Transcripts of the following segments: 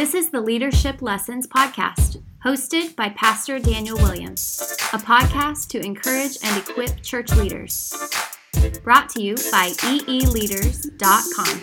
This is the Leadership Lessons Podcast, hosted by Pastor Daniel Williams, a podcast to encourage and equip church leaders. Brought to you by eeleaders.com.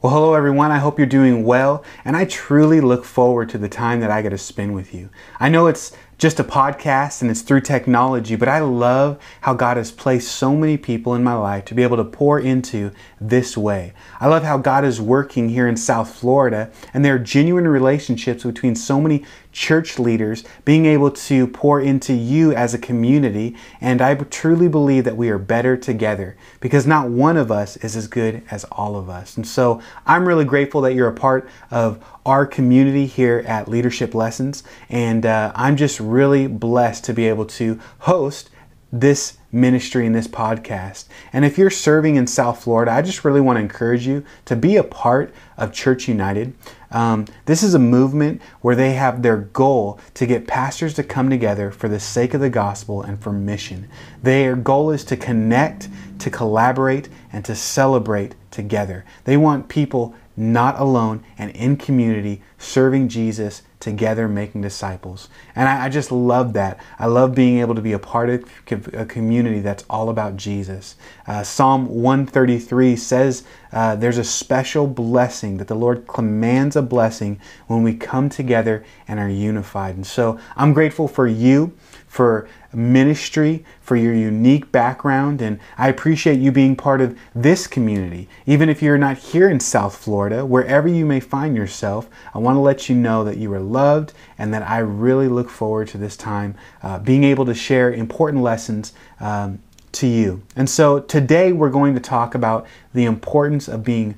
Well, hello everyone. I hope you're doing well, and I truly look forward to the time that I get to spend with you. I know it's just a podcast and it's through technology, but I love how God has placed so many people in my life to be able to pour into this way. I love how God is working here in South Florida and there are genuine relationships between so many church leaders being able to pour into you as a community. And I truly believe that we are better together because not one of us is as good as all of us. And so I'm really grateful that you're a part of our community here at Leadership Lessons. And uh, I'm just really blessed to be able to host this ministry and this podcast. And if you're serving in South Florida, I just really want to encourage you to be a part of Church United. Um, this is a movement where they have their goal to get pastors to come together for the sake of the gospel and for mission. Their goal is to connect, to collaborate, and to celebrate together. They want people not alone and in community, serving Jesus together, making disciples. And I, I, just love that. I love being able to be a part of a community that's all about Jesus. Uh, Psalm 133 says uh, there's a special blessing that the Lord commands a blessing when we come together and are unified. And so I'm grateful for you for ministry, for your unique background, and I appreciate you being part of this community. Even if you're not here in South Florida, wherever you may find yourself, I want to let you know that you are loved and that I really look forward to this time uh, being able to share important lessons. Um, to you. And so today we're going to talk about the importance of being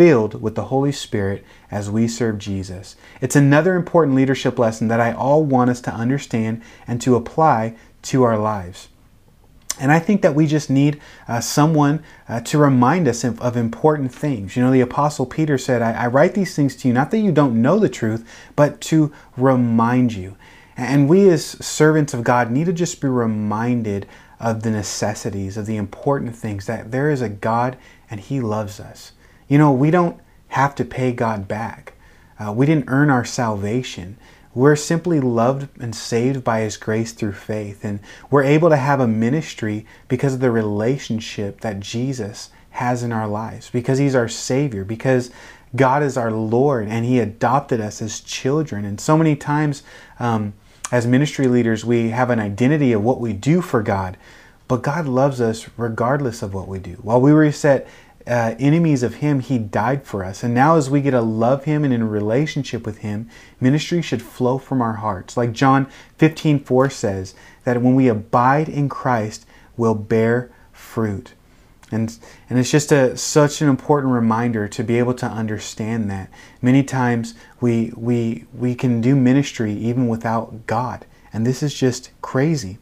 filled with the Holy Spirit as we serve Jesus. It's another important leadership lesson that I all want us to understand and to apply to our lives. And I think that we just need uh, someone uh, to remind us of, of, important things. You know, the Apostle Peter said, I, I write these things to you, not that you don't know the truth, but to remind you. And we, as servants of God, need to just be reminded of the necessities, of the important things, that there is a God and He loves us. You know, we don't have to pay God back. Uh, we didn't earn our salvation. We're simply loved and saved by His grace through faith. And we're able to have a ministry because of the relationship that Jesus has in our lives, because He's our Savior, because God is our Lord and He adopted us as children. And so many times, um, as ministry leaders, we have an identity of what we do for God, but God loves us regardless of what we do. While we were set uh, enemies of Him, He died for us. And now, as we get to love Him and in relationship with Him, ministry should flow from our hearts. Like John 15 4 says, that when we abide in Christ, we'll bear fruit. And, and it's just a, such an important reminder to be able to understand that. Many times we, we, we can do ministry even without God. And this is just crazy.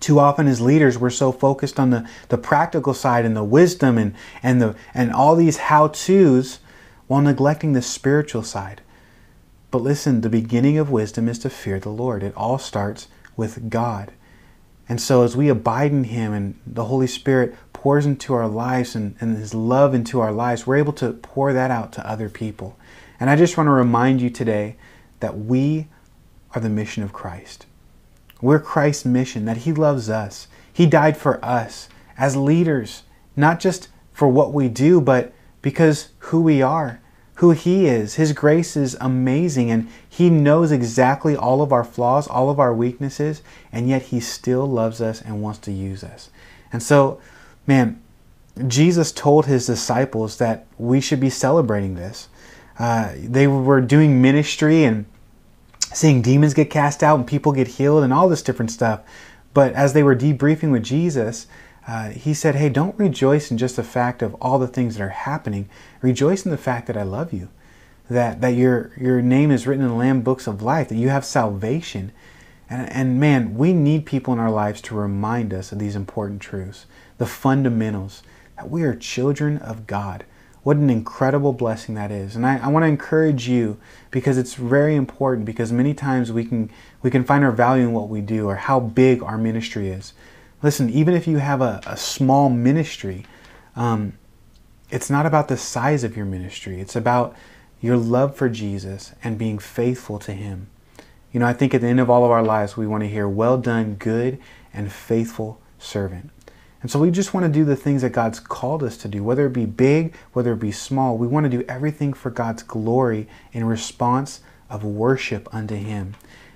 Too often as leaders, we're so focused on the, the practical side and the wisdom and, and, the, and all these how-tos while neglecting the spiritual side. But listen, the beginning of wisdom is to fear the Lord. It all starts with God. And so as we abide in Him and the Holy Spirit pours into our lives and, and His love into our lives, we're able to pour that out to other people. And I just want to remind you today that we are the mission of Christ. We're Christ's mission, that He loves us. He died for us as leaders, not just for what we do, but because who we are, who He is. His grace is amazing, and He knows exactly all of our flaws, all of our weaknesses, and yet He still loves us and wants to use us. And so, man, Jesus told His disciples that we should be celebrating this. Uh, they were doing ministry and seeing demons get cast out and people get healed and all this different stuff. But as they were debriefing with Jesus, uh, he said, Hey, don't rejoice in just the fact of all the things that are happening. Rejoice in the fact that I love you, that, that your, your name is written in the Lamb books of life, that you have salvation. And, and man, we need people in our lives to remind us of these important truths, the fundamentals, that we are children of God. What an incredible blessing that is. And I, I want to encourage you because it's very important because many times we can we can find our value in what we do or how big our ministry is. Listen, even if you have a, a small ministry, um, it's not about the size of your ministry. It's about your love for Jesus and being faithful to Him. You know, I think at the end of all of our lives, we want to hear, Well done, good and faithful servant. And so we just want to do the things that God's called us to do, whether it be big, whether it be small. We want to do everything for God's glory in response of worship unto Him.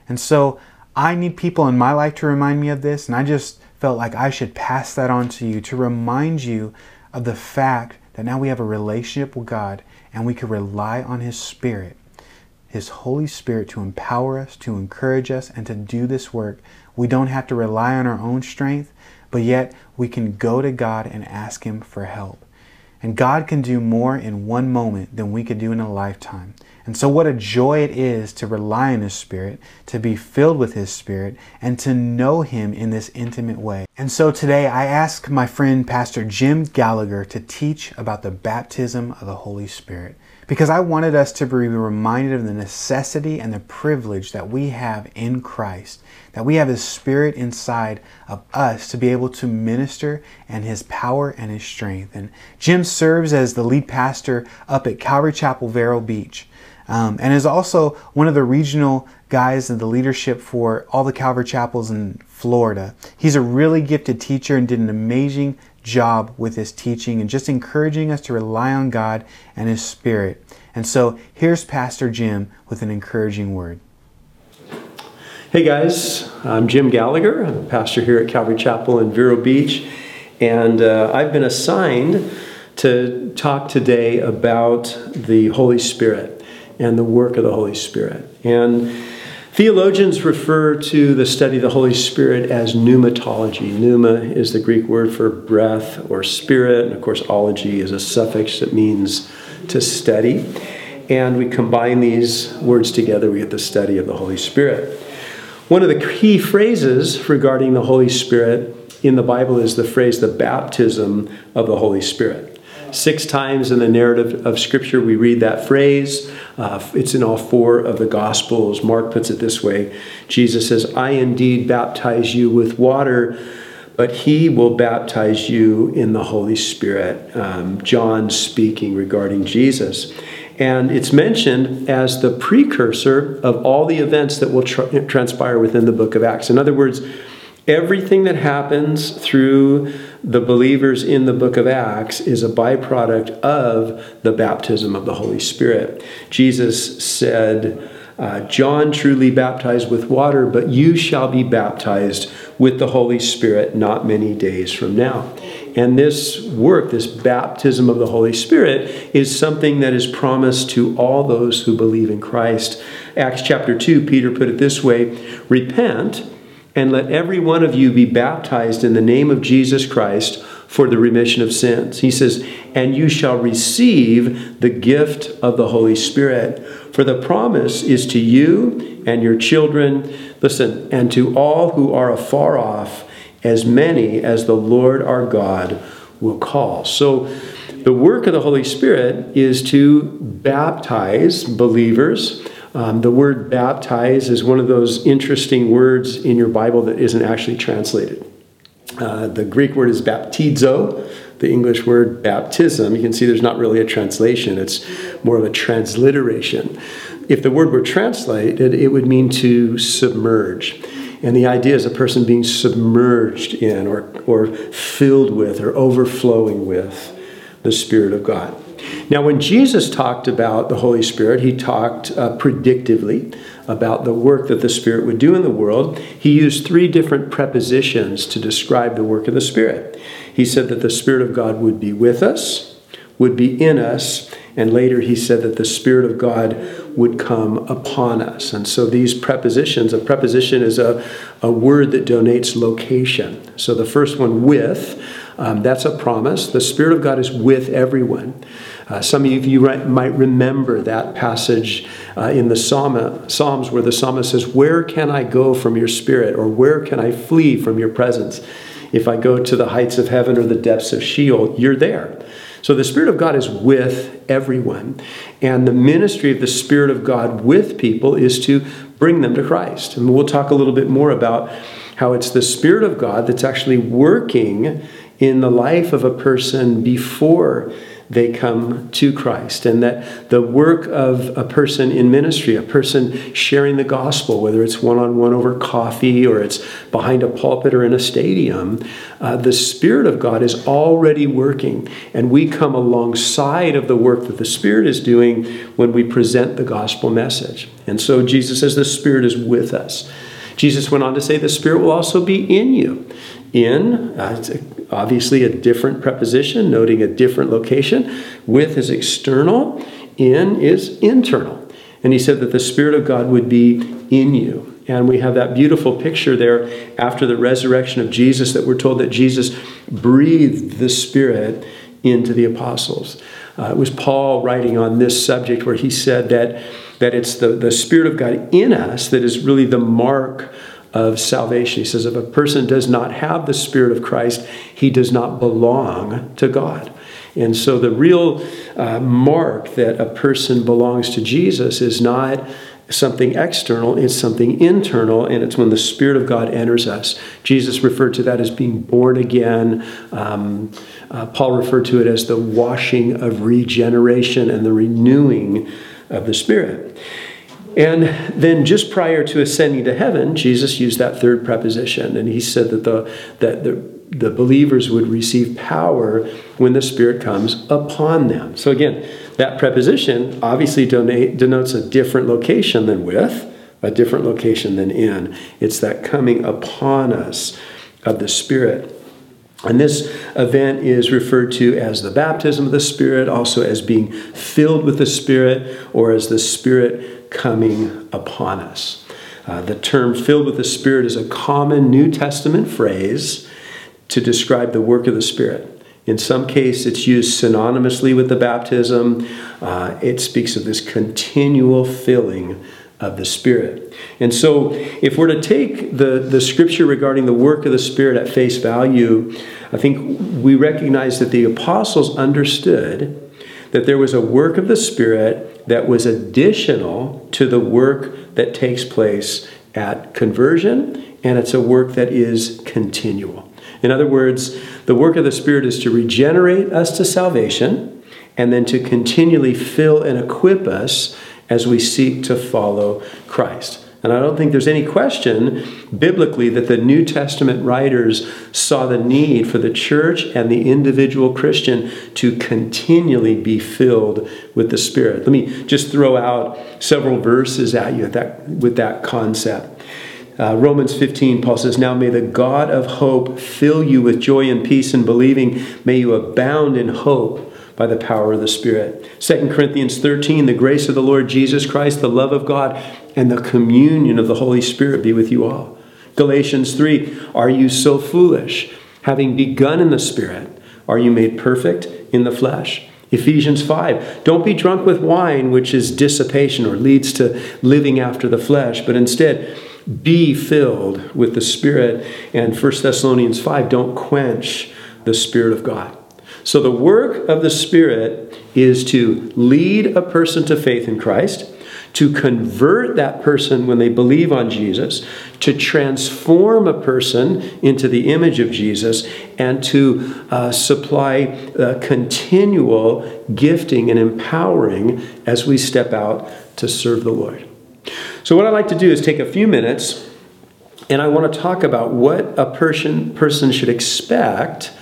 And so I need people in my life to remind me of this, and I just felt like I should pass that on to you to remind you of the fact that now we have a relationship with God and we can rely on His Spirit, His Holy Spirit, to empower us, to encourage us, and to do this work. We don't have to rely on our own strength, but yet we can go to God and ask Him for help. And God can do more in one moment than we could do in a lifetime. And so, what a joy it is to rely on His Spirit, to be filled with His Spirit, and to know Him in this intimate way. And so, today I ask my friend Pastor Jim Gallagher to teach about the baptism of the Holy Spirit because I wanted us to be reminded of the necessity and the privilege that we have in Christ, that we have His Spirit inside of us to be able to minister and His power and His strength. And Jim serves as the lead pastor up at Calvary Chapel, Vero Beach um, and is also one of the regional guys in the leadership for all the Calvary chapels in Florida. He's a really gifted teacher and did an amazing job with his teaching and just encouraging us to rely on God and His Spirit. And so here's Pastor Jim with an encouraging word. Hey guys, I'm Jim Gallagher. I'm a pastor here at Calvary Chapel in Vero Beach, and uh, I've been assigned to talk today about the Holy Spirit and the work of the Holy Spirit. And theologians refer to the study of the Holy Spirit as pneumatology. Pneuma is the Greek word for breath or spirit, and of course, ology is a suffix that means to study. And we combine these words together, we get the study of the Holy Spirit. One of the key phrases regarding the Holy Spirit in the Bible is the phrase the baptism of the Holy Spirit. Six times in the narrative of Scripture, we read that phrase. Uh, it's in all four of the Gospels. Mark puts it this way Jesus says, I indeed baptize you with water, but he will baptize you in the Holy Spirit. Um, John speaking regarding Jesus. And it's mentioned as the precursor of all the events that will transpire within the book of Acts. In other words, everything that happens through the believers in the book of Acts is a byproduct of the baptism of the Holy Spirit. Jesus said, uh, John truly baptized with water, but you shall be baptized with the Holy Spirit not many days from now. And this work, this baptism of the Holy Spirit, is something that is promised to all those who believe in Christ. Acts chapter 2, Peter put it this way Repent and let every one of you be baptized in the name of Jesus Christ for the remission of sins. He says, and you shall receive the gift of the Holy Spirit. For the promise is to you and your children, listen, and to all who are afar off, as many as the Lord our God will call. So, the work of the Holy Spirit is to baptize believers um, the word baptize is one of those interesting words in your Bible that isn't actually translated. Uh, the Greek word is baptizo, the English word baptism. You can see there's not really a translation, it's more of a transliteration. If the word were translated, it would mean to submerge. And the idea is a person being submerged in or, or filled with or overflowing with the Spirit of God. Now, when Jesus talked about the Holy Spirit, he talked uh, predictively about the work that the Spirit would do in the world. He used three different prepositions to describe the work of the Spirit. He said that the Spirit of God would be with us, would be in us, and later he said that the Spirit of God would come upon us. And so these prepositions, a preposition is a, a word that donates location. So the first one, with, um, that's a promise. The Spirit of God is with everyone. Uh, some of you might remember that passage uh, in the Psalm, Psalms where the psalmist says, Where can I go from your spirit? Or where can I flee from your presence? If I go to the heights of heaven or the depths of Sheol, you're there. So the Spirit of God is with everyone. And the ministry of the Spirit of God with people is to bring them to Christ. And we'll talk a little bit more about how it's the Spirit of God that's actually working in the life of a person before they come to Christ. And that the work of a person in ministry, a person sharing the gospel, whether it's one on one over coffee or it's behind a pulpit or in a stadium, uh, the Spirit of God is already working. And we come alongside of the work that the Spirit is doing when we present the gospel message. And so Jesus says the Spirit is with us. Jesus went on to say the Spirit will also be in you. In, uh, obviously a different preposition, noting a different location. With is external, in is internal. And he said that the Spirit of God would be in you. And we have that beautiful picture there after the resurrection of Jesus that we're told that Jesus breathed the Spirit into the apostles. Uh, it was Paul writing on this subject where he said that, that it's the, the Spirit of God in us that is really the mark of salvation. He says, if a person does not have the Spirit of Christ, he does not belong to God. And so the real uh, mark that a person belongs to Jesus is not something external, it's something internal, and it's when the Spirit of God enters us. Jesus referred to that as being born again. Um, uh, Paul referred to it as the washing of regeneration and the renewing of the Spirit. And then just prior to ascending to heaven, Jesus used that third preposition, and he said that the that the the believers would receive power when the Spirit comes upon them. So again, that preposition obviously denotes a different location than with, a different location than in. It's that coming upon us of the Spirit. And this event is referred to as the baptism of the Spirit, also as being filled with the Spirit, or as the Spirit coming upon us. Uh, the term filled with the Spirit is a common New Testament phrase to describe the work of the Spirit. In some case, it's used synonymously with the baptism. Uh, it speaks of this continual filling of the Spirit. And so, if we're to take the, the scripture regarding the work of the Spirit at face value, I think we recognize that the apostles understood that there was a work of the Spirit that was additional to the work that takes place at conversion, and it's a work that is continual. In other words, the work of the Spirit is to regenerate us to salvation and then to continually fill and equip us as we seek to follow Christ. And I don't think there's any question biblically that the New Testament writers saw the need for the church and the individual Christian to continually be filled with the Spirit. Let me just throw out several verses at you that, with that concept. Uh, Romans 15, Paul says, Now may the God of hope fill you with joy and peace in believing. May you abound in hope by the power of the Spirit. 2 Corinthians 13, the grace of the Lord Jesus Christ, the love of God, and the communion of the Holy Spirit be with you all. Galatians 3, are you so foolish? Having begun in the Spirit, are you made perfect in the flesh? Ephesians 5, don't be drunk with wine, which is dissipation or leads to living after the flesh, but instead, be filled with the Spirit. And 1 Thessalonians 5, don't quench the Spirit of God. So, the work of the Spirit is to lead a person to faith in Christ, to convert that person when they believe on Jesus, to transform a person into the image of Jesus, and to uh, supply uh, continual gifting and empowering as we step out to serve the Lord. So, what I'd like to do is take a few minutes and I want to talk about what a person, person should expect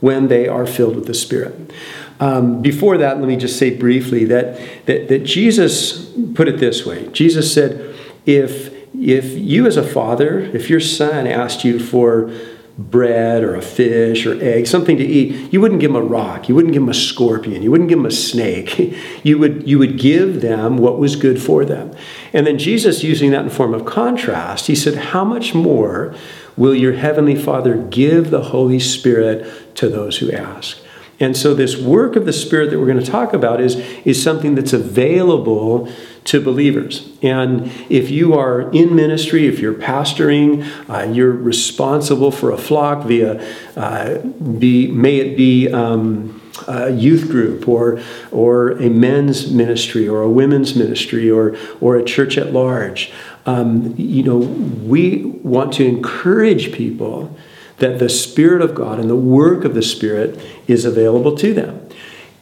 when they are filled with the Spirit. Um, before that, let me just say briefly that, that, that Jesus put it this way Jesus said, if, if you as a father, if your son asked you for bread or a fish or egg, something to eat, you wouldn't give them a rock, you wouldn't give them a scorpion, you wouldn't give them a snake. You would, you would give them what was good for them. And then Jesus, using that in form of contrast, he said, How much more will your heavenly Father give the Holy Spirit to those who ask? And so, this work of the Spirit that we're going to talk about is, is something that's available to believers. And if you are in ministry, if you're pastoring, uh, you're responsible for a flock via, uh, be, may it be um, a youth group or, or a men's ministry or a women's ministry or, or a church at large. um, you know, we want to encourage people that the Spirit of God and the work of the Spirit is available to them.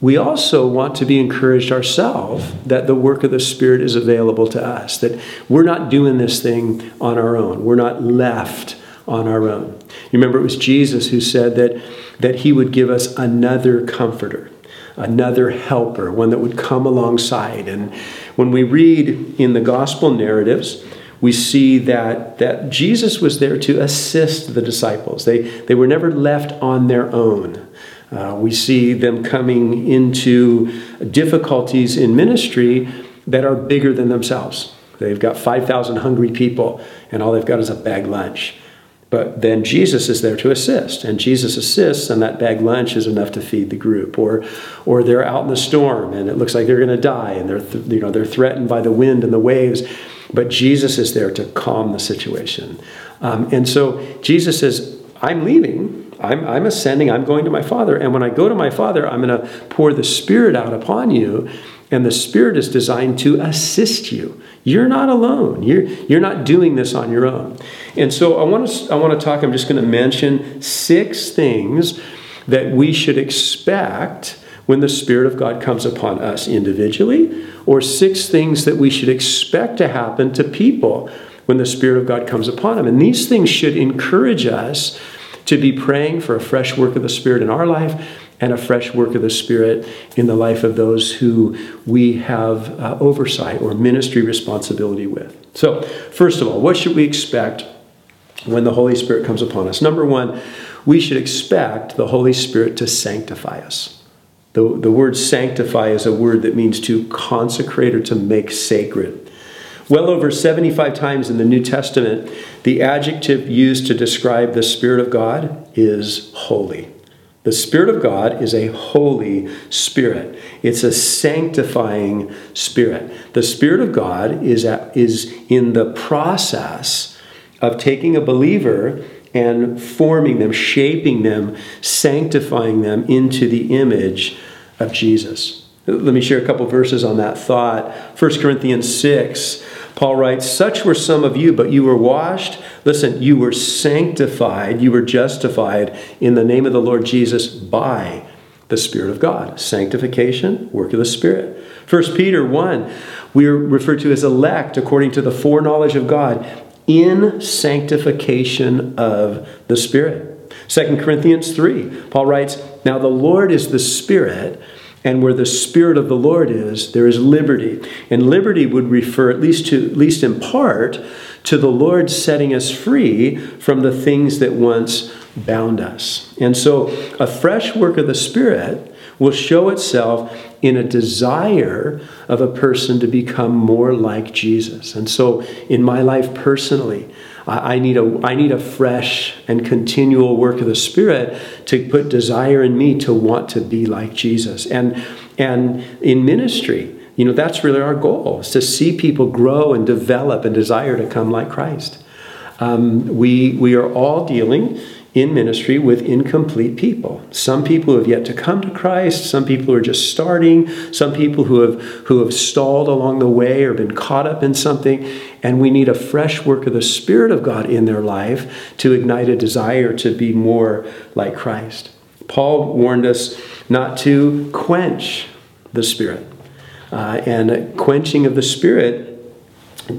We also want to be encouraged ourselves that the work of the Spirit is available to us, that we're not doing this thing on our own. We're not left on our own. You remember it was Jesus who said that, that he would give us another comforter, another helper, one that would come alongside. And when we read in the gospel narratives, we see that, that Jesus was there to assist the disciples. They, they were never left on their own. Uh, we see them coming into difficulties in ministry that are bigger than themselves. They've got 5,000 hungry people, and all they've got is a bag lunch. But then Jesus is there to assist, and Jesus assists, and that bag lunch is enough to feed the group. Or, or they're out in the storm, and it looks like they're going to die, and they're, th- you know, they're threatened by the wind and the waves. But Jesus is there to calm the situation. Um, and so Jesus says, I'm leaving. I'm, I'm ascending. I'm going to my Father. And when I go to my Father, I'm going to pour the Spirit out upon you. And the Spirit is designed to assist you. You're not alone. You're, you're not doing this on your own. And so I want to, I want to talk, I'm just going to mention six things that we should expect when the Spirit of God comes upon us individually, or six things that we should expect to happen to people when the Spirit of God comes upon them. And these things should encourage us to be praying for a fresh work of the Spirit in our life and a fresh work of the Spirit in the life of those who we have uh, oversight or ministry responsibility with. So, first of all, what should we expect when the Holy Spirit comes upon us? Number one, we should expect the Holy Spirit to sanctify us. The, the word sanctify is a word that means to consecrate or to make sacred. Well over 75 times in the New Testament, the adjective used to describe the Spirit of God is holy. The Spirit of God is a holy spirit. It's a sanctifying spirit. The Spirit of God is, at, is in the process of taking a believer and forming them, shaping them, sanctifying them into the image of Jesus. Let me share a couple verses on that thought. 1 Corinthians 6, Paul writes, Such were some of you, but you were washed. Listen, you were sanctified, you were justified in the name of the Lord Jesus by the Spirit of God. Sanctification, work of the Spirit. 1 Peter 1, we are referred to as elect according to the foreknowledge of God in sanctification of the Spirit. 2 Corinthians 3, Paul writes, Now the Lord is the Spirit, and where the Spirit of the Lord is, there is liberty. And liberty would refer, at least to at least in part, to the Lord setting us free from the things that once bound us. And so a fresh work of the Spirit will show itself in a desire of a person to become more like Jesus. And so in my life personally, I need a I need a fresh and continual work of the Spirit to put desire in me to want to be like Jesus. And and in ministry, you know, that's really our goal is to see people grow and develop and desire to come like Christ. Um, we we are all dealing in ministry with incomplete people. Some people who have yet to come to Christ, some people who are just starting, some people who have who have stalled along the way or been caught up in something, and we need a fresh work of the Spirit of God in their life to ignite a desire to be more like Christ. Paul warned us not to quench the Spirit. Uh, and quenching of the Spirit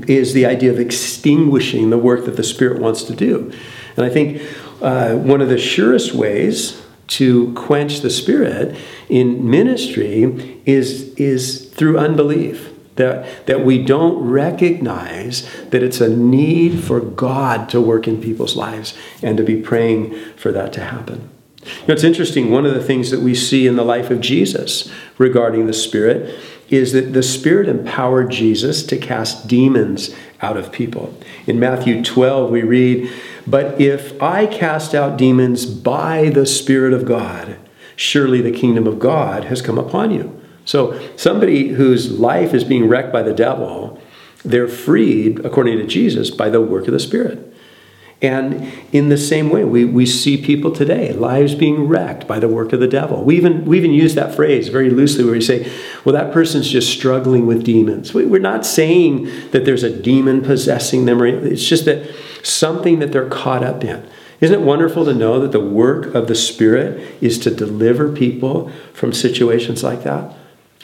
is the idea of extinguishing the work that the Spirit wants to do. And I think uh, one of the surest ways to quench the spirit in ministry is, is through unbelief. That, that we don't recognize that it's a need for God to work in people's lives and to be praying for that to happen. You know, it's interesting, one of the things that we see in the life of Jesus regarding the Spirit is that the Spirit empowered Jesus to cast demons out of people. In Matthew 12, we read, But if I cast out demons by the Spirit of God, surely the kingdom of God has come upon you. So, somebody whose life is being wrecked by the devil, they're freed, according to Jesus, by the work of the Spirit. And in the same way, we, we see people today, lives being wrecked by the work of the devil. We even, we even use that phrase very loosely where we say, well, that person's just struggling with demons. We, we're not saying that there's a demon possessing them, it's just that something that they're caught up in. Isn't it wonderful to know that the work of the Spirit is to deliver people from situations like that?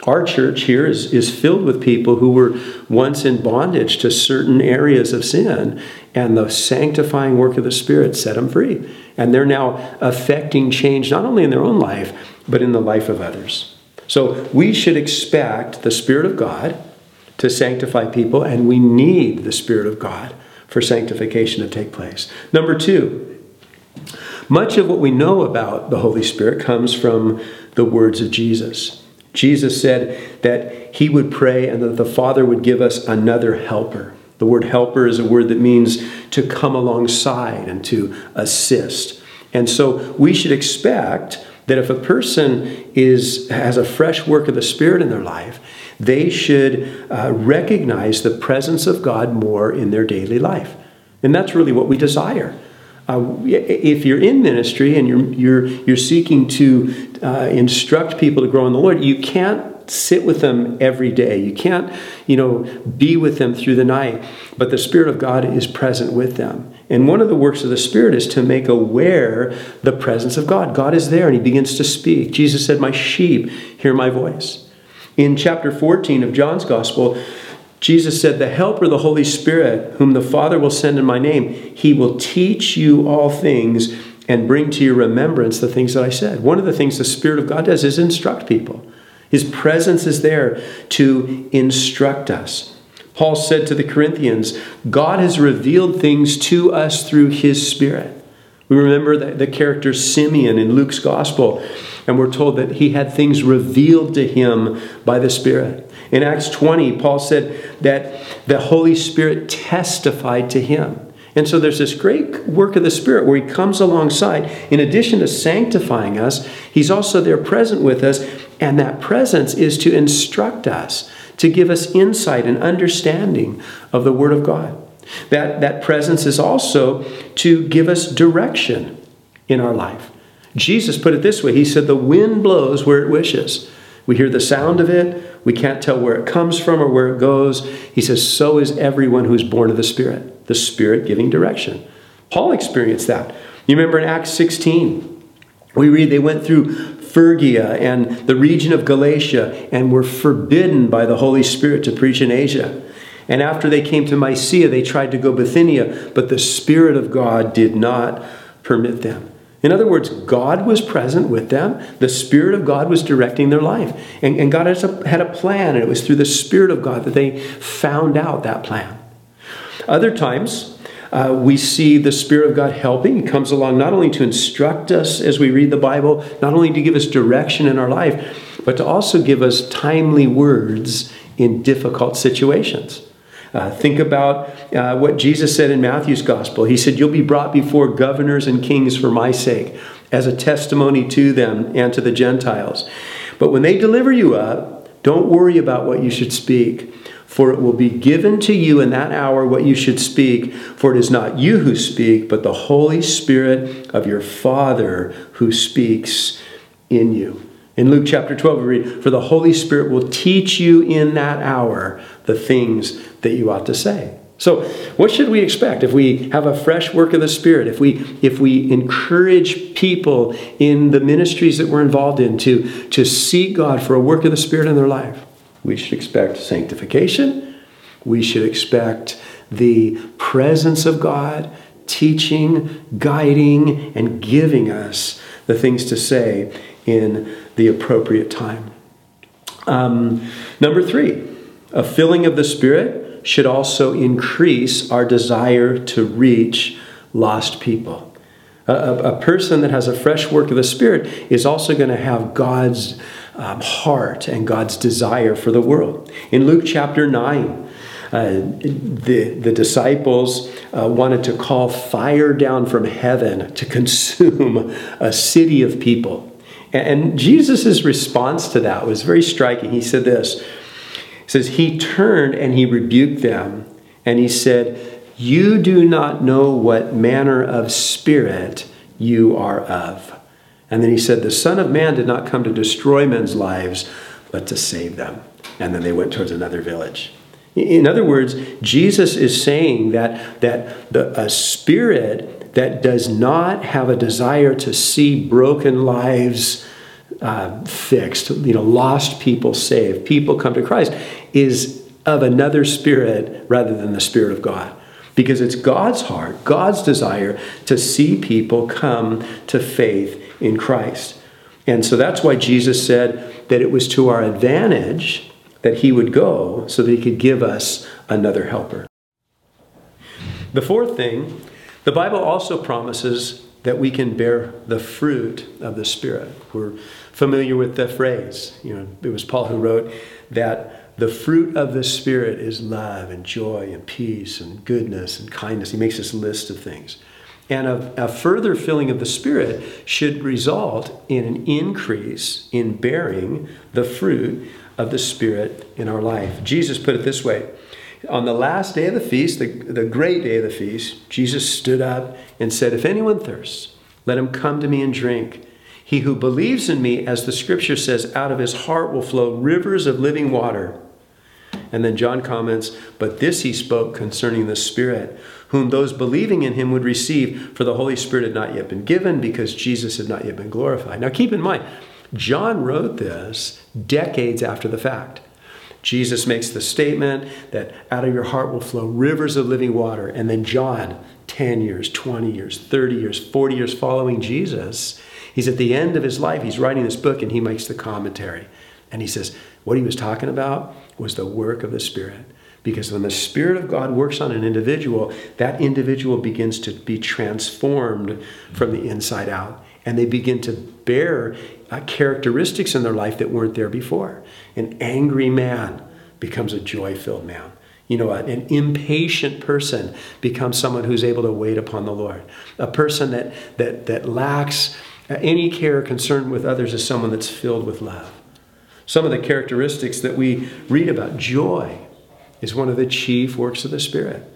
Our church here is, is filled with people who were once in bondage to certain areas of sin, and the sanctifying work of the Spirit set them free. And they're now affecting change not only in their own life, but in the life of others. So we should expect the Spirit of God to sanctify people, and we need the Spirit of God for sanctification to take place. Number two, much of what we know about the Holy Spirit comes from the words of Jesus. Jesus said that he would pray and that the Father would give us another helper. The word helper is a word that means to come alongside and to assist. And so we should expect that if a person is, has a fresh work of the Spirit in their life, they should uh, recognize the presence of God more in their daily life. And that's really what we desire. Uh, if you're in ministry and you're, you're, you're seeking to uh, instruct people to grow in the Lord, you can't sit with them every day. You can't, you know, be with them through the night, but the Spirit of God is present with them. And one of the works of the Spirit is to make aware the presence of God. God is there and He begins to speak. Jesus said, My sheep hear my voice. In chapter 14 of John's Gospel, Jesus said, The Helper, the Holy Spirit, whom the Father will send in my name, he will teach you all things and bring to your remembrance the things that I said. One of the things the Spirit of God does is instruct people. His presence is there to instruct us. Paul said to the Corinthians, God has revealed things to us through his Spirit. We remember the, the character Simeon in Luke's Gospel, and we're told that he had things revealed to him by the Spirit. In Acts 20, Paul said that the Holy Spirit testified to him. And so there's this great work of the Spirit where He comes alongside. In addition to sanctifying us, He's also there present with us. And that presence is to instruct us, to give us insight and understanding of the Word of God. That, that presence is also to give us direction in our life. Jesus put it this way He said, The wind blows where it wishes. We hear the sound of it, we can't tell where it comes from or where it goes. He says, So is everyone who's born of the Spirit, the Spirit giving direction. Paul experienced that. You remember in Acts 16, we read they went through Phrygia and the region of Galatia and were forbidden by the Holy Spirit to preach in Asia. And after they came to Mysia, they tried to go Bithynia, but the Spirit of God did not permit them. In other words, God was present with them. The Spirit of God was directing their life. And, and God a, had a plan, and it was through the Spirit of God that they found out that plan. Other times, uh, we see the Spirit of God helping. He comes along not only to instruct us as we read the Bible, not only to give us direction in our life, but to also give us timely words in difficult situations. Uh, think about uh, what Jesus said in Matthew's gospel. He said, You'll be brought before governors and kings for my sake, as a testimony to them and to the Gentiles. But when they deliver you up, don't worry about what you should speak, for it will be given to you in that hour what you should speak. For it is not you who speak, but the Holy Spirit of your Father who speaks in you. In Luke chapter 12, we read, For the Holy Spirit will teach you in that hour the things that you ought to say. So, what should we expect if we have a fresh work of the Spirit, if we, if we encourage people in the ministries that we're involved in to, to seek God for a work of the Spirit in their life? We should expect sanctification. We should expect the presence of God teaching, guiding, and giving us the things to say in the appropriate time. Um, number three, a filling of the Spirit should also increase our desire to reach lost people. A, a, person that has a fresh work of the Spirit is also going to have God's um, heart and God's desire for the world. In Luke chapter 9, uh, the, the disciples uh, wanted to call fire down from heaven to consume a city of people. And Jesus' response to that was very striking. He said this He says, He turned and he rebuked them, and he said, You do not know what manner of spirit you are of. And then he said, The Son of Man did not come to destroy men's lives, but to save them. And then they went towards another village. In other words, Jesus is saying that, that the, a spirit that does not have a desire to see broken lives uh, fixed, you know, lost people saved, people come to Christ, is of another spirit rather than the Spirit of God. Because it's God's heart, God's desire to see people come to faith in Christ. And so that's why Jesus said that it was to our advantage that he would go so that he could give us another helper. The fourth thing, the Bible also promises that we can bear the fruit of the Spirit. We're familiar with the phrase. You know, it was Paul who wrote that the fruit of the Spirit is love and joy and peace and goodness and kindness. He makes this list of things. And a, a, further filling of the Spirit should result in an increase in bearing the fruit of the Spirit in our life. Jesus put it this way On the last day of the feast, the, the great day of the feast, Jesus stood up and said, If anyone thirsts, let him come to me and drink. He who believes in me, as the scripture says, out of his heart will flow rivers of living water. And then John comments, But this he spoke concerning the Spirit, whom those believing in him would receive, for the Holy Spirit had not yet been given because Jesus had not yet been glorified. Now keep in mind, John wrote this decades after the fact. Jesus makes the statement that out of your heart will flow rivers of living water. And then John, 10 years, 20 years, 30 years, 40 years following Jesus, he's at the end of his life. He's writing this book and he makes the commentary. And he says, what he was talking about was the work of the Spirit. Because when the Spirit of God works on an individual, that individual begins to be transformed from the inside out. And they begin to bear uh, characteristics in their life that weren't there before. An angry man becomes a joy filled man. You know, an impatient person becomes someone who's able to wait upon the Lord. A person that, that, that lacks any care or concern with others is someone that's filled with love. Some of the characteristics that we read about, joy is one of the chief works of the Spirit.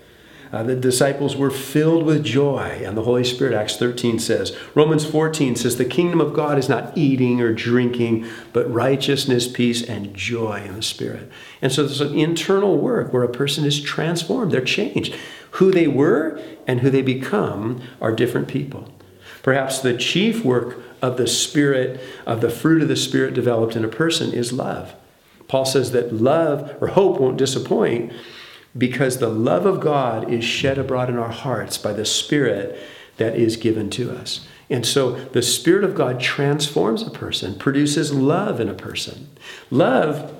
Uh, the disciples were filled with joy, and the Holy Spirit, Acts 13 says. Romans 14 says, The kingdom of God is not eating or drinking, but righteousness, peace, and joy in the Spirit. And so there's an internal work where a person is transformed, they're changed. Who they were and who they become are different people. Perhaps the chief work of the Spirit, of the fruit of the Spirit developed in a person is love. Paul says that love or hope won't disappoint because the love of God is shed abroad in our hearts by the Spirit that is given to us. And so the Spirit of God transforms a person, produces love in a person. Love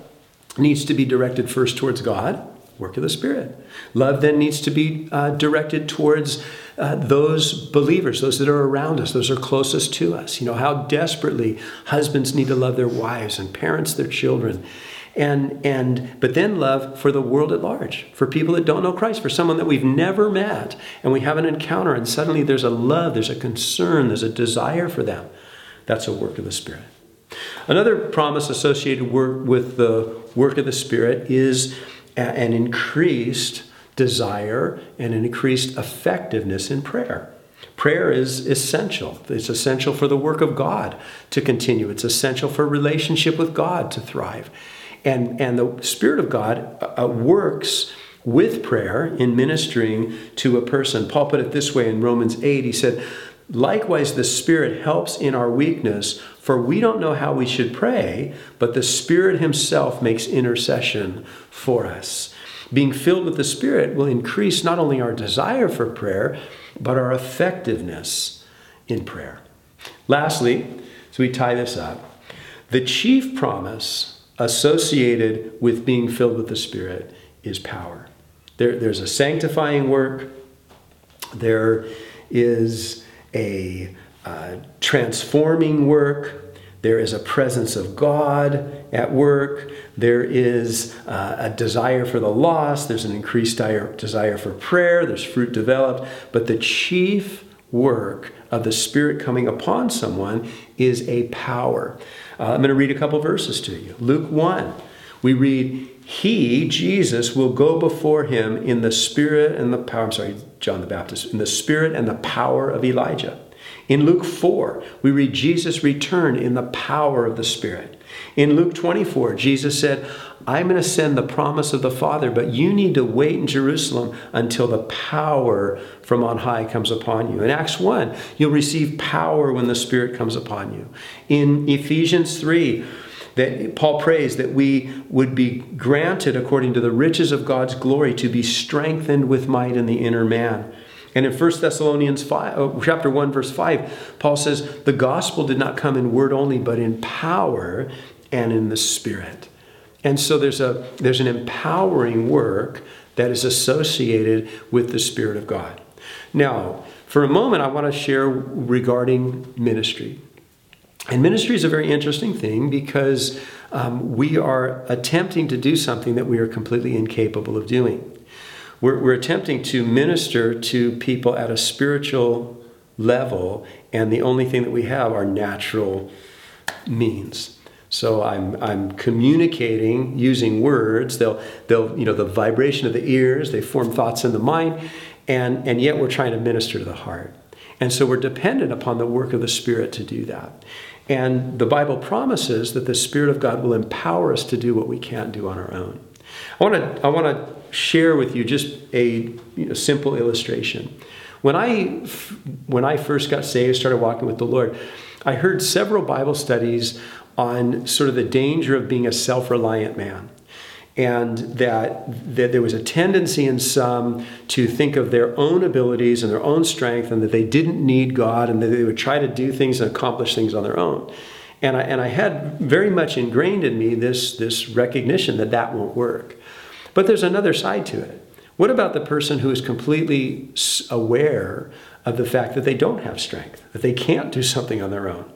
needs to be directed first towards God, work of the Spirit. Love then needs to be uh, directed towards uh, those believers, those that are around us, those are closest to us. You know, how desperately husbands need to love their wives and parents their children and and but then love for the world at large for people that don't know christ for someone that we've never met and we have an encounter and suddenly there's a love there's a concern there's a desire for them that's a work of the spirit another promise associated with the work of the spirit is an increased desire and an increased effectiveness in prayer Prayer is essential. It's essential for the work of God to continue. It's essential for relationship with God to thrive. And, and the Spirit of God uh, uh, works with prayer in ministering to a person. Paul put it this way in Romans 8 he said, Likewise, the Spirit helps in our weakness, for we don't know how we should pray, but the Spirit Himself makes intercession for us. Being filled with the Spirit will increase not only our desire for prayer, but our effectiveness in prayer. Lastly, as we tie this up, the chief promise associated with being filled with the Spirit is power. There, there's a sanctifying work, there is a uh, transforming work, there is a presence of God at work, there is uh, a desire for the lost, there's an increased desire, desire for prayer, there's fruit developed, but the chief work of the Spirit coming upon someone is a power. Uh, I'm going to read a couple verses to you. Luke 1, we read, he, Jesus, will go before him in the spirit and the power, I'm sorry, John the Baptist, in the spirit and the power of Elijah. In Luke 4, we read Jesus return in the power of the Spirit. In Luke 24, Jesus said, I'm going to send the promise of the Father, but you need to wait in Jerusalem until the power from on high comes upon you. In Acts 1, you'll receive power when the Spirit comes upon you. In Ephesians 3, that Paul prays that we would be granted according to the riches of God's glory to be strengthened with might in the inner man. And in 1 Thessalonians 5, uh, chapter 1, verse 5, Paul says, The gospel did not come in word only, but in power and in the Spirit. And so there's, a, there's an empowering work that is associated with the Spirit of God. Now, for a moment, I want to share regarding ministry. And ministry is a very interesting thing because um, we are attempting to do something that we are completely incapable of doing. We're, we're attempting to minister to people at a spiritual level, and the only thing that we have are natural means. So I'm, I'm communicating using words. They'll, they'll, you know, the vibration of the ears, they form thoughts in the mind, and, and yet we're trying to minister to the heart. And so we're dependent upon the work of the Spirit to do that. And the Bible promises that the Spirit of God will empower us to do what we can't do on our own. I want to, I want to share with you just a you know, simple illustration. When I, when I first got saved, started walking with the Lord, I heard several Bible studies on sort of the danger of being a self reliant man. And that, that there was a tendency in some to think of their own abilities and their own strength, and that they didn't need God, and that they would try to do things and accomplish things on their own. And I, and I had very much ingrained in me this, this recognition that that won't work. But there's another side to it. What about the person who is completely aware of the fact that they don't have strength, that they can't do something on their own?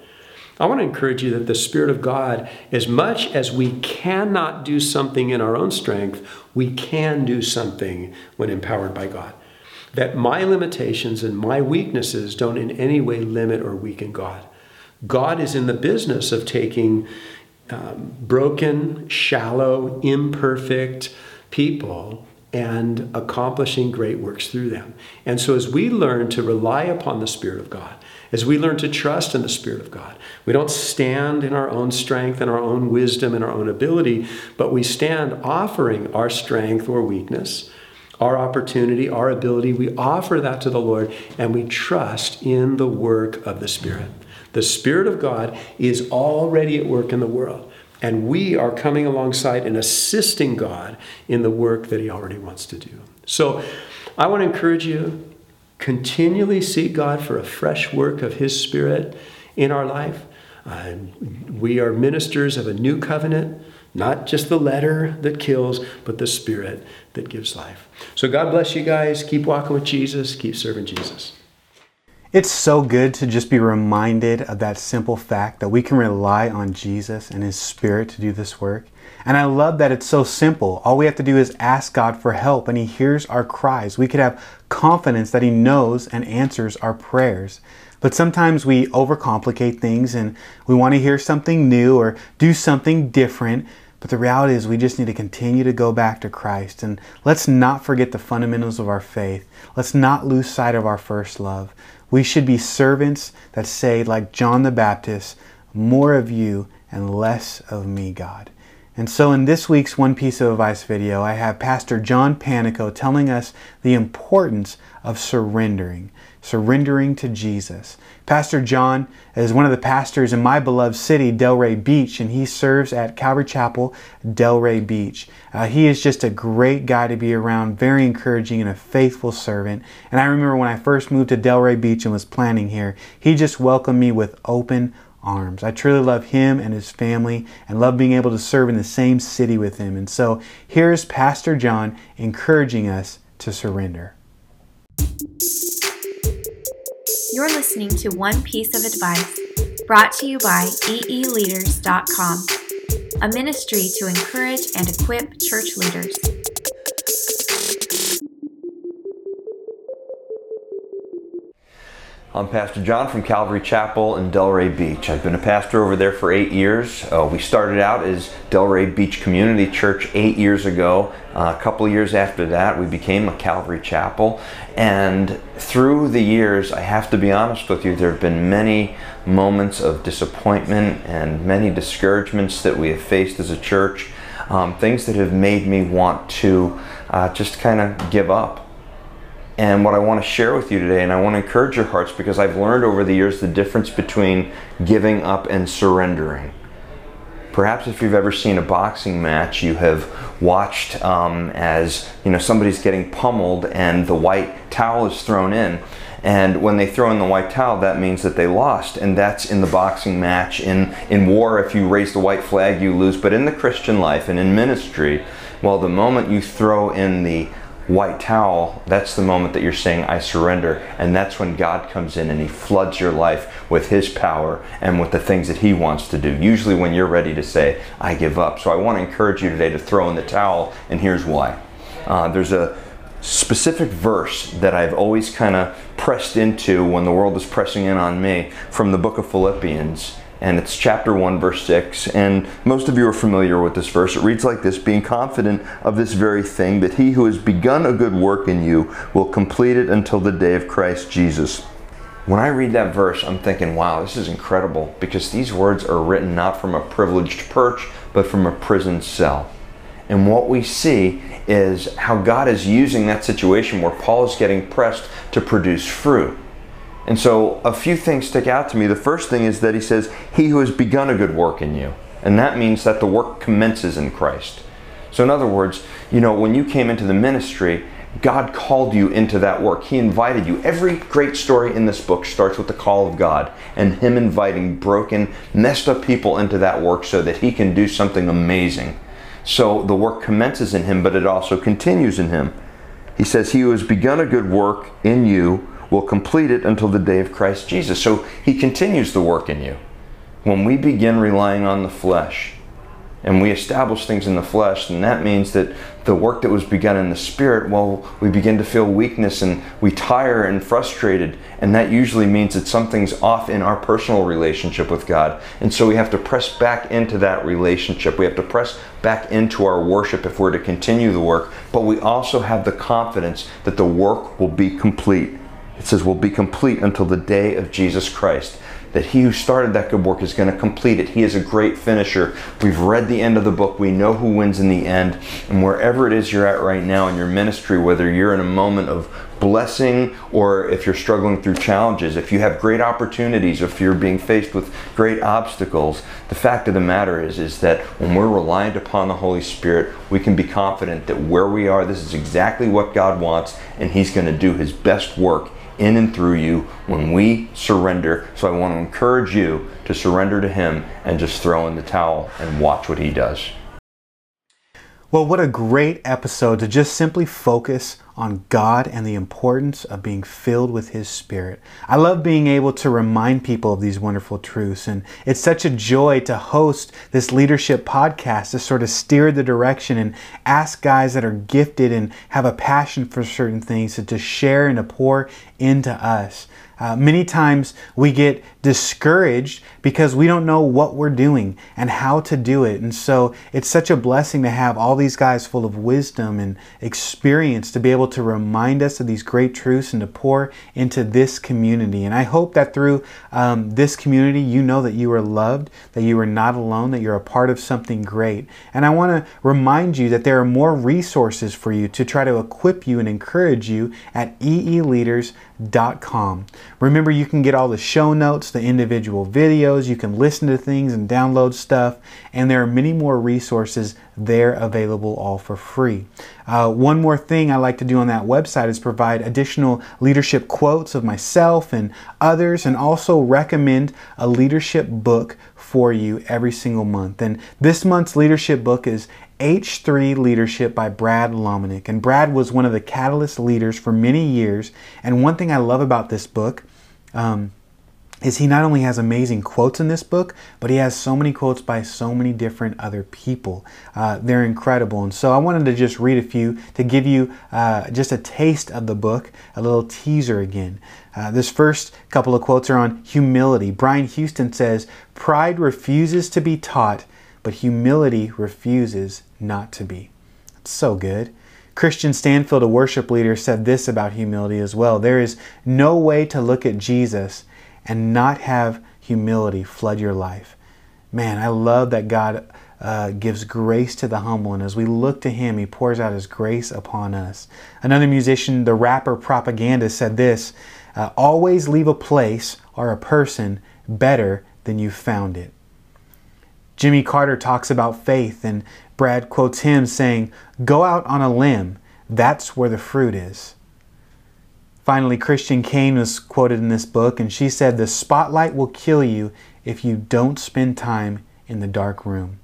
I want to encourage you that the Spirit of God, as much as we cannot do something in our own strength, we can do something when empowered by God. That my limitations and my weaknesses don't in any way limit or weaken God. God is in the business of taking um, broken, shallow, imperfect, people and accomplishing great works through them. And so, as we learn to rely upon the Spirit of God, as we learn to trust in the Spirit of God, we don't stand in our own strength and our own wisdom and our own ability, but we stand offering our strength or weakness, our opportunity, our ability. We offer that to the Lord and we trust in the work of the Spirit. The Spirit of God is already at work in the world. And we are coming alongside and assisting God in the work that He already wants to do. So I want to encourage you continually seek God for a fresh work of His Spirit in our life. Uh, we are ministers of a new covenant, not just the letter that kills, but the Spirit that gives life. So God bless you guys. Keep walking with Jesus, keep serving Jesus. It's so good to just be reminded of that simple fact that we can rely on Jesus and His Spirit to do this work. And I love that it's so simple. All we have to do is ask God for help and He hears our cries. We could have confidence that He knows and answers our prayers. But sometimes we overcomplicate things and we want to hear something new or do something different. But the reality is, we just need to continue to go back to Christ. And let's not forget the fundamentals of our faith. Let's not lose sight of our first love. We should be servants that say, like John the Baptist, more of you and less of me, God. And so, in this week's One Piece of Advice video, I have Pastor John Panico telling us the importance of surrendering, surrendering to Jesus. Pastor John is one of the pastors in my beloved city, Delray Beach, and he serves at Calvary Chapel, Delray Beach. Uh, he is just a great guy to be around, very encouraging and a faithful servant. And I remember when I first moved to Delray Beach and was planning here, he just welcomed me with open arms. I truly love him and his family and love being able to serve in the same city with him. And so here's Pastor John encouraging us to surrender. You're listening to One Piece of Advice, brought to you by eeleaders.com, a ministry to encourage and equip church leaders. I'm Pastor John from Calvary Chapel in Delray Beach. I've been a pastor over there for eight years. Uh, we started out as Delray Beach Community Church eight years ago. Uh, a couple of years after that, we became a Calvary Chapel. And through the years, I have to be honest with you, there have been many moments of disappointment and many discouragements that we have faced as a church. Um, things that have made me want to uh, just kind of give up and what I want to share with you today, and I want to encourage your hearts because I've learned over the years the difference between giving up and surrendering. Perhaps if you've ever seen a boxing match, you have watched um, as you know somebody's getting pummeled and the white towel is thrown in. And when they throw in the white towel, that means that they lost. And that's in the boxing match. In, in war, if you raise the white flag, you lose. But in the Christian life and in ministry, well, the moment you throw in the white towel, that's the moment that you're saying, I surrender. And that's when God comes in and He floods your life with His power and with the things that He wants to do. Usually, when you're ready to say, I give up. So, I want to encourage you today to throw in the towel, and here's why. Uh, there's a specific verse that I've always kind of pressed into when the world is pressing in on me from the book of Philippians and it's chapter 1, verse 6. And most of you are familiar with this verse. It reads like this Being confident of this very thing, that he who has begun a good work in you will complete it until the day of Christ Jesus. When I read that verse, I'm thinking, wow, this is incredible because these words are written not from a privileged perch, but from a prison cell. And what we see is how God is using that situation where Paul is getting pressed to produce fruit. And so a few things stick out to me. The first thing is that he says, He who has begun a good work in you. And that means that the work commences in Christ. So, in other words, you know, when you came into the ministry, God called you into that work. He invited you. Every great story in this book starts with the call of God and Him inviting broken, messed up people into that work so that He can do something amazing. So the work commences in Him, but it also continues in Him. He says, He who has begun a good work in you will complete it until the day of Christ Jesus. So he continues the work in you. When we begin relying on the flesh and we establish things in the flesh, then that means that the work that was begun in the spirit, well, we begin to feel weakness and we tire and frustrated. And that usually means that something's off in our personal relationship with God. And so we have to press back into that relationship. We have to press back into our worship if we're to continue the work. But we also have the confidence that the work will be complete it says, will be complete until the day of Jesus Christ. That he who started that good work is going to complete it. He is a great finisher. We've read the end of the book. We know who wins in the end. And wherever it is you're at right now in your ministry, whether you're in a moment of blessing or if you're struggling through challenges, if you have great opportunities, if you're being faced with great obstacles, the fact of the matter is, is that when we're reliant upon the Holy Spirit, we can be confident that where we are, this is exactly what God wants, and He's going to do His best work in and through you when we surrender. So I want to encourage you to surrender to Him and just throw in the towel and watch what He does. Well, what a great episode to just simply focus on God and the importance of being filled with His Spirit. I love being able to remind people of these wonderful truths, and it's such a joy to host this leadership podcast to sort of steer the direction and ask guys that are gifted and have a passion for certain things to, to share and to pour into us. Uh, many times we get discouraged because we don't know what we're doing and how to do it. And so it's such a blessing to have all these guys full of wisdom and experience to be able to remind us of these great truths and to pour into this community. And I hope that through um, this community, you know that you are loved, that you are not alone, that you're a part of something great. And I want to remind you that there are more resources for you to try to equip you and encourage you at eeleaders.com Remember, you can get all the show notes, the individual videos, you can listen to things and download stuff, and there are many more resources there available all for free. Uh, one more thing I like to do on that website is provide additional leadership quotes of myself and others, and also recommend a leadership book for you every single month. And this month's leadership book is H3 Leadership by Brad Lomenick. And Brad was one of the catalyst leaders for many years. And one thing I love about this book um, is he not only has amazing quotes in this book, but he has so many quotes by so many different other people. Uh, they're incredible. And so I wanted to just read a few to give you uh, just a taste of the book, a little teaser again. Uh, this first couple of quotes are on humility. Brian Houston says, Pride refuses to be taught, but humility refuses not to be. So good. Kristian Stanfill, a worship leader, said this about humility as well. There is no way to look at Jesus and not have humility flood your life. Man, I love that God uh, gives grace to the humble, and as we look to Him, He pours out His grace upon us. Another musician, the rapper Propaganda, said this uh, Always leave a place or a person better than you found it. Jimmy Carter talks about faith, and Brad quotes him saying, Go out on a limb, that's where the fruit is. Finally, Christine Caine was quoted in this book, and she said, The spotlight will kill you if you don't spend time in the dark room.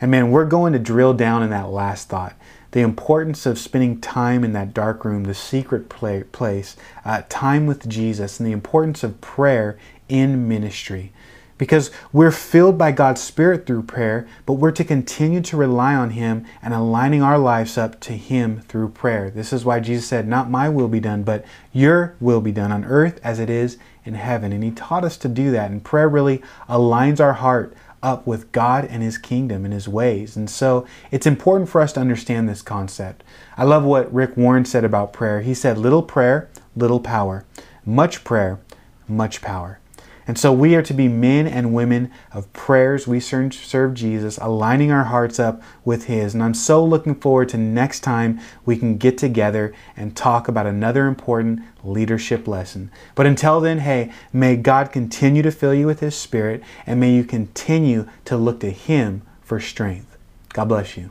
And man, we're going to drill down in that last thought the importance of spending time in that dark room, the secret place, uh, time with Jesus, and the importance of prayer in ministry because we're filled by God's Spirit through prayer, but we're to continue to rely on Him and aligning our lives up to Him through prayer. This is why Jesus said, Not my will be done, but your will be done on earth as it is in heaven. And He taught us to do that. And prayer really aligns our heart up with God and His kingdom and His ways. And so it's important for us to understand this concept. I love what Rick Warren said about prayer. He said, Little prayer, little power. Much prayer, much power. And so we are to be men and women of prayers. We serve Jesus, aligning our hearts up with His. And I'm so looking forward to next time we can get together and talk about another important leadership lesson. But until then, hey, may God continue to fill you with His Spirit and may you continue to look to Him for strength. God bless you.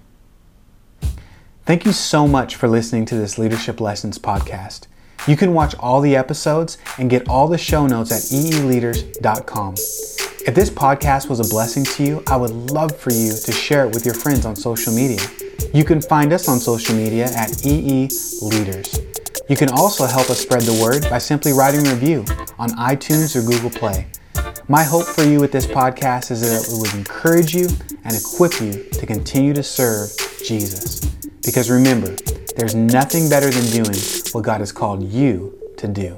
Thank you so much for listening to this Leadership Lessons podcast. You can watch all the episodes and get all the show notes at eeleaders.com. If this podcast was a blessing to you, I would love for you to share it with your friends on social media. You can find us on social media at EE Leaders. You can also help us spread the word by simply writing a review on iTunes or Google Play. My hope for you with this podcast is that it would encourage you and equip you to continue to serve Jesus. Because remember, there's nothing better than doing what God has called you to do.